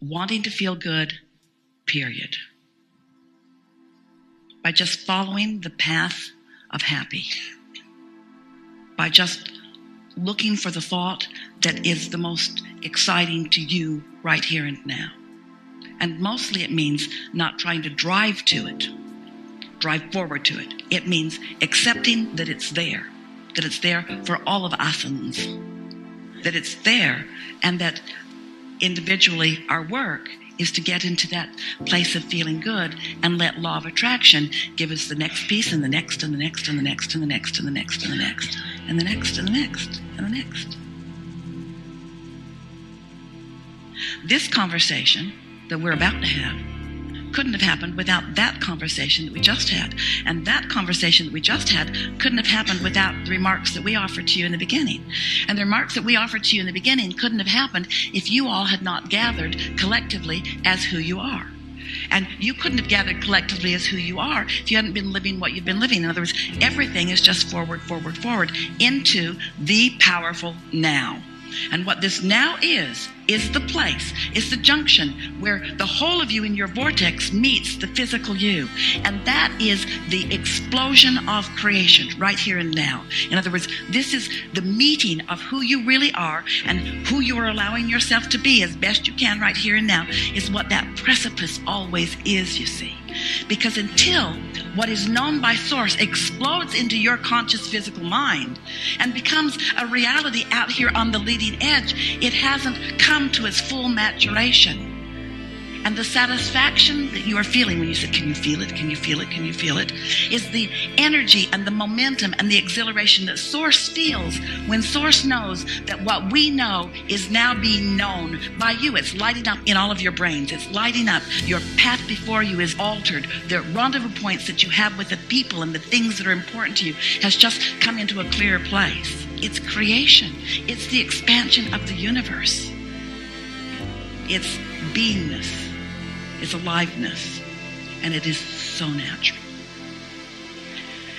wanting to feel good, period. By just following the path of happy. By just looking for the thought that is the most exciting to you right here and now. And mostly it means not trying to drive to it, drive forward to it. It means accepting that it's there, that it's there for all of us, that it's there, and that individually our work is to get into that place of feeling good and let law of attraction give us the next piece and the next and the next and the next and the next and the next and the next and the next and the next and the next. This conversation that we're about to have couldn't have happened without that conversation that we just had. And that conversation that we just had couldn't have happened without the remarks that we offered to you in the beginning. And the remarks that we offered to you in the beginning couldn't have happened if you all had not gathered collectively as who you are. And you couldn't have gathered collectively as who you are if you hadn't been living what you've been living. In other words, everything is just forward, forward, forward into the powerful now. And what this now is, is the place, is the junction where the whole of you in your vortex meets the physical you. And that is the explosion of creation right here and now. In other words, this is the meeting of who you really are and who you are allowing yourself to be as best you can right here and now is what that precipice always is, you see. Because until what is known by source explodes into your conscious physical mind and becomes a reality out here on the leading edge, it hasn't come to its full maturation. And the satisfaction that you are feeling when you say, Can you feel it? Can you feel it? Can you feel it? Is the energy and the momentum and the exhilaration that Source feels when Source knows that what we know is now being known by you. It's lighting up in all of your brains. It's lighting up. Your path before you is altered. The rendezvous points that you have with the people and the things that are important to you has just come into a clearer place. It's creation, it's the expansion of the universe, it's beingness It's aliveness, and it is so natural.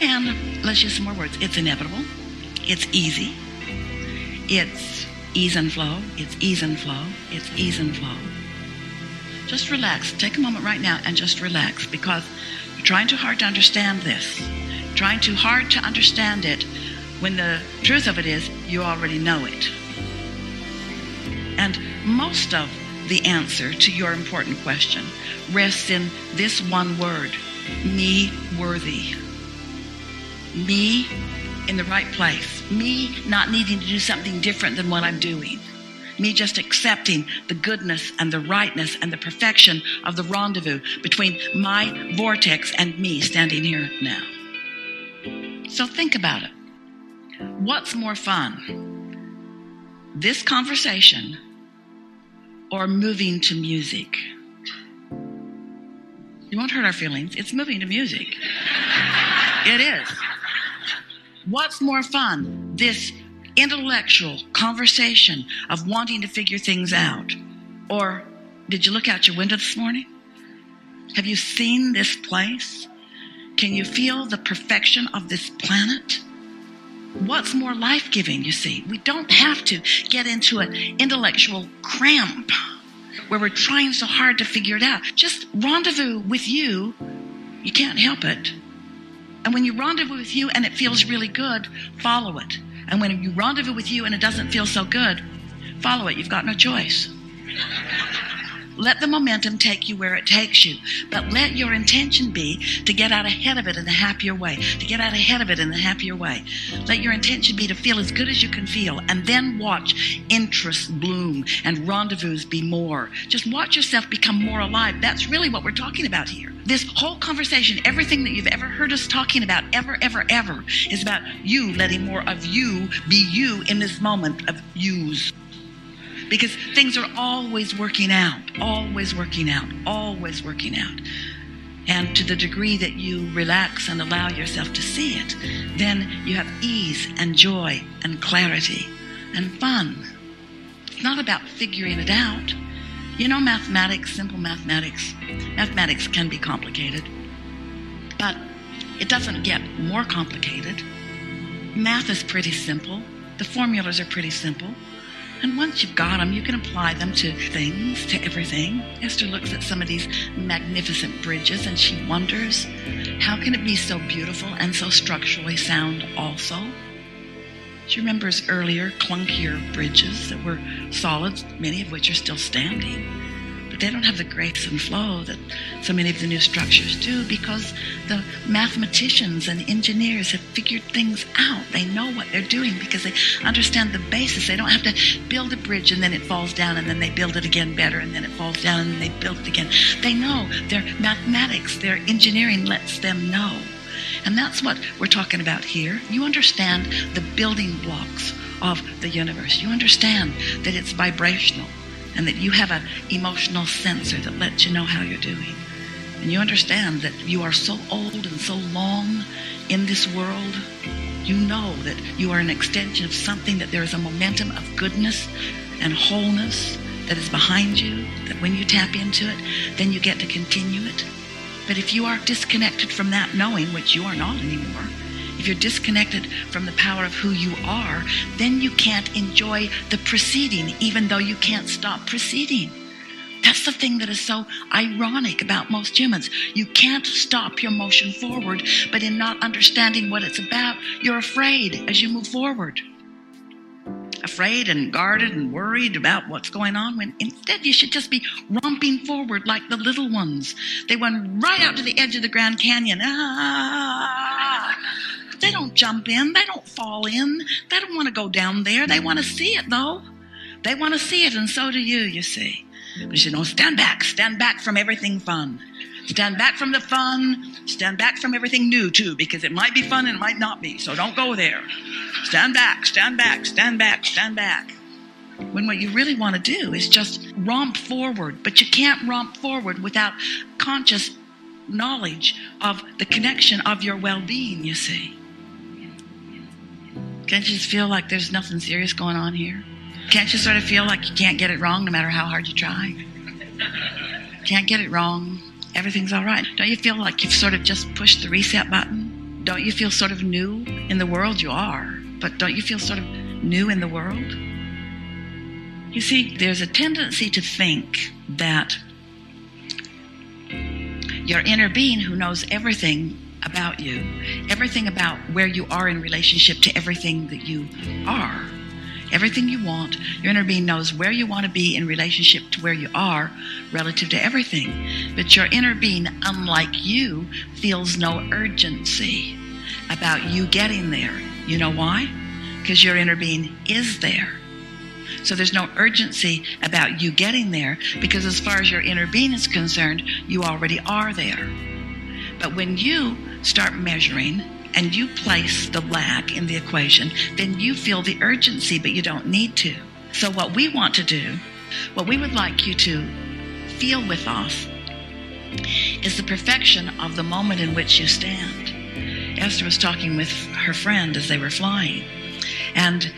And let's use some more words. It's inevitable. It's easy. It's ease and flow. It's ease and flow. It's ease and flow. Just relax. Take a moment right now and just relax because you're trying too hard to understand this. Trying too hard to understand it when the truth of it is you already know it. And most of the answer to your important question rests in this one word me worthy. Me in the right place. Me not needing to do something different than what I'm doing. Me just accepting the goodness and the rightness and the perfection of the rendezvous between my vortex and me standing here now. So think about it. What's more fun? This conversation or moving to music. You won't hurt our feelings. It's moving to music. it is. What's more fun? This intellectual conversation of wanting to figure things out. Or did you look out your window this morning? Have you seen this place? Can you feel the perfection of this planet? What's more life giving, you see? We don't have to get into an intellectual cramp where we're trying so hard to figure it out. Just rendezvous with you. You can't help it. And when you rendezvous with you and it feels really good, follow it. And when you rendezvous with you and it doesn't feel so good, follow it. You've got no choice. Let the momentum take you where it takes you. But let your intention be to get out ahead of it in a happier way, to get out ahead of it in a happier way. Let your intention be to feel as good as you can feel and then watch interests bloom and rendezvous be more. Just watch yourself become more alive. That's really what we're talking about here. This whole conversation, everything that you've ever heard us talking about, ever, ever, ever, is about you letting more of you be you in this moment of use because things are always working out, always working out, always working out. And to the degree that you relax and allow yourself to see it, then you have ease and joy and clarity and fun. It's not about figuring it out. You know, mathematics, simple mathematics, mathematics can be complicated, but it doesn't get more complicated. Math is pretty simple. The formulas are pretty simple. And once you've got them, you can apply them to things, to everything. Esther looks at some of these magnificent bridges and she wonders, how can it be so beautiful and so structurally sound also? She remembers earlier, clunkier bridges that were solid, many of which are still standing but they don't have the grace and flow that so many of the new structures do because the mathematicians and engineers have figured things out. They know what they're doing because they understand the basis. They don't have to build a bridge and then it falls down and then they build it again better and then it falls down and then they build it again. They know their mathematics, their engineering lets them know. And that's what we're talking about here. You understand the building blocks of the universe. You understand that it's vibrational and that you have an emotional sensor that lets you know how you're doing. And you understand that you are so old and so long in this world, you know that you are an extension of something, that there is a momentum of goodness and wholeness that is behind you, that when you tap into it, then you get to continue it. But if you are disconnected from that knowing, which you are not anymore, if you're disconnected from the power of who you are, then you can't enjoy the proceeding, even though you can't stop proceeding. That's the thing that is so ironic about most humans. You can't stop your motion forward, but in not understanding what it's about, you're afraid as you move forward. Afraid and guarded and worried about what's going on, when instead you should just be romping forward like the little ones. They went right out to the edge of the Grand Canyon. Ah! They don't jump in. They don't fall in. They don't want to go down there. They want to see it, though. They want to see it, and so do you, you see. But you know, stand back. Stand back from everything fun. Stand back from the fun. Stand back from everything new, too, because it might be fun and it might not be. So don't go there. Stand back, stand back, stand back, stand back. When what you really want to do is just romp forward, but you can't romp forward without conscious knowledge of the connection of your well being, you see. Can't you just feel like there's nothing serious going on here? Can't you sort of feel like you can't get it wrong no matter how hard you try? Can't get it wrong. Everything's all right. Don't you feel like you've sort of just pushed the reset button? Don't you feel sort of new in the world? You are. But don't you feel sort of new in the world? You see, there's a tendency to think that your inner being who knows everything about you, everything about where you are in relationship to everything that you are. Everything you want, your inner being knows where you want to be in relationship to where you are relative to everything. But your inner being, unlike you, feels no urgency about you getting there. You know why? Because your inner being is there. So there's no urgency about you getting there because, as far as your inner being is concerned, you already are there. But when you start measuring and you place the lack in the equation, then you feel the urgency, but you don't need to. So, what we want to do, what we would like you to feel with us, is the perfection of the moment in which you stand. Esther was talking with her friend as they were flying, and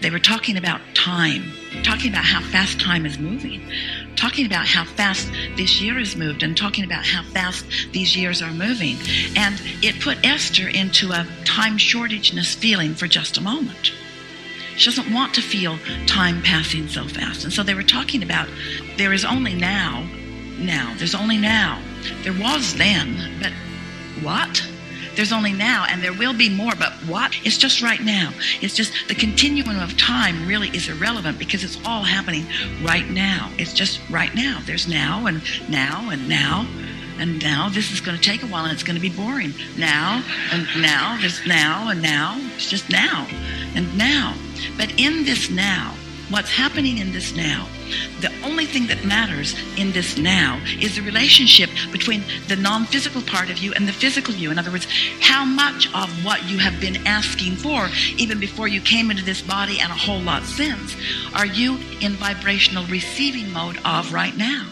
they were talking about time, talking about how fast time is moving, talking about how fast this year has moved, and talking about how fast these years are moving. And it put Esther into a time shortageness feeling for just a moment. She doesn't want to feel time passing so fast. And so they were talking about there is only now, now, there's only now. There was then, but what? There's only now, and there will be more, but what? It's just right now. It's just the continuum of time really is irrelevant because it's all happening right now. It's just right now. There's now and now and now. And now this is going to take a while and it's going to be boring. Now and now, there's now and now. It's just now and now. But in this now, what's happening in this now the only thing that matters in this now is the relationship between the non physical part of you and the physical you. In other words, how much of what you have been asking for, even before you came into this body and a whole lot since, are you in vibrational receiving mode of right now?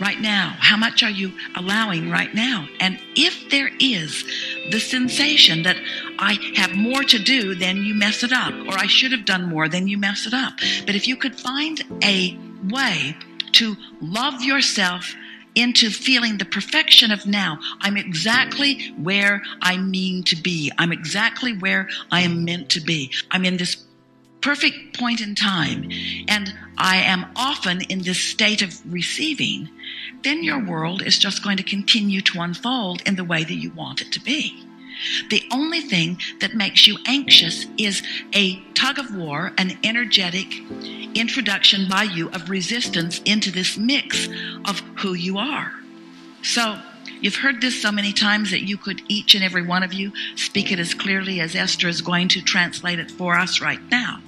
right now? How much are you allowing right now? And if there is the sensation that I have more to do, than you mess it up, or I should have done more, than you mess it up. But if you could find a way to love yourself into feeling the perfection of now. I'm exactly where I mean to be. I'm exactly where I am meant to be. I'm in this perfect point in time and I am often in this state of receiving, then your world is just going to continue to unfold in the way that you want it to be. The only thing that makes you anxious is a tug of war, an energetic introduction by you of resistance into this mix of who you are. So, You've heard this so many times that you could, each and every one of you, speak it as clearly as Esther is going to translate it for us right now.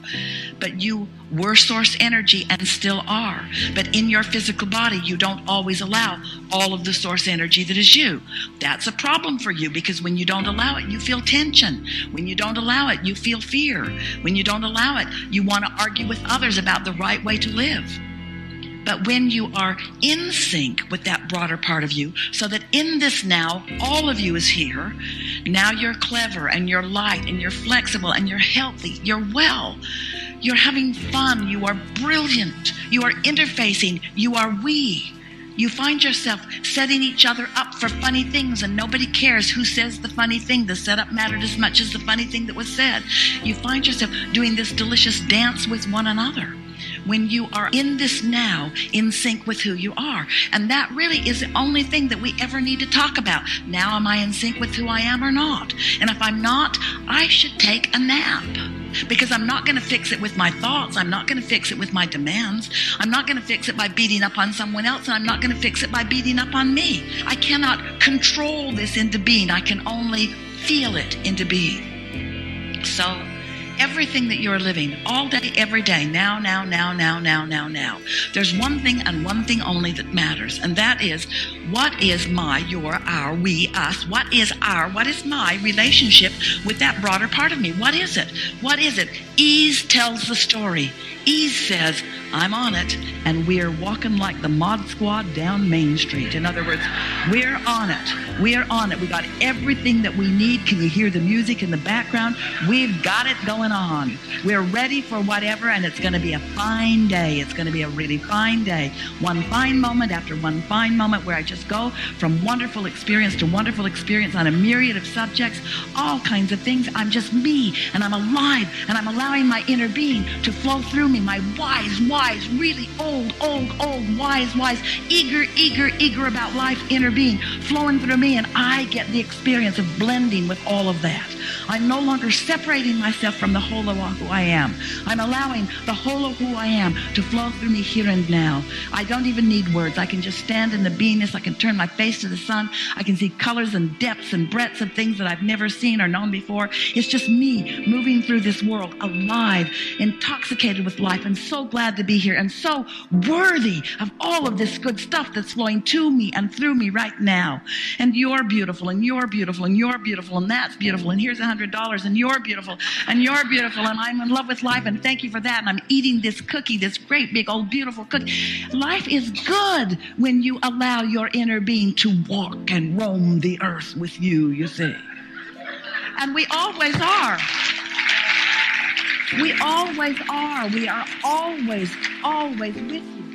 But you were source energy and still are. But in your physical body, you don't always allow all of the source energy that is you. That's a problem for you because when you don't allow it, you feel tension. When you don't allow it, you feel fear. When you don't allow it, you want to argue with others about the right way to live. But when you are in sync with that broader part of you, so that in this now, all of you is here, now you're clever and you're light and you're flexible and you're healthy, you're well, you're having fun, you are brilliant, you are interfacing, you are we. You find yourself setting each other up for funny things, and nobody cares who says the funny thing. The setup mattered as much as the funny thing that was said. You find yourself doing this delicious dance with one another when you are in this now, in sync with who you are. And that really is the only thing that we ever need to talk about. Now, am I in sync with who I am or not? And if I'm not, I should take a nap because I'm not going to fix it with my thoughts. I'm not going to fix it with my demands. I'm not going to fix it by beating up on someone else. And I'm not going to fix it by beating up on me. I cannot control this into being. I can only feel it into being. So, everything that you're living all day, every day, now, now, now, now, now, now, now. There's one thing and one thing only that matters, and that is what is my, your, our, we, us, what is our, what is my relationship with that broader part of me? What is it? What is it? Ease tells the story. Ease says, I'm on it, and we're walking like the mod squad down Main Street. In other words, we're on it. We're on it. We got everything that we need. Can you hear the music in the background? We've got it going on. We're ready for whatever, and it's going to be a fine day. It's going to be a really fine day. One fine moment after one fine moment where I just go from wonderful experience to wonderful experience on a myriad of subjects, all kinds of things. I'm just me, and I'm alive, and I'm allowing my inner being to flow through me, my wise, wise, really old, old, old, wise, wise, eager, eager, eager about life inner being flowing through me, and I get the experience of blending with all of that. I'm no longer separating myself from the whole of who I am. I'm allowing the whole of who I am to flow through me here and now. I don't even need words. I can just stand in the beingness. I can turn my face to the sun. I can see colors and depths and breadths of things that I've never seen or known before. It's just me moving through this world alive, intoxicated with life, and so glad to be here and so worthy of all of this good stuff that's flowing to me and through me right now. And you're beautiful, and you're beautiful, and you're beautiful, and that's beautiful, and here's a hundred dollars, and you're beautiful, and you're beautiful, and I'm in love with life, and thank you for that. And I'm eating this cookie, this great big old beautiful cookie. Life is good when you allow your inner being to walk and roam the earth with you, you see. And we always are. We always are. We are always, always with you.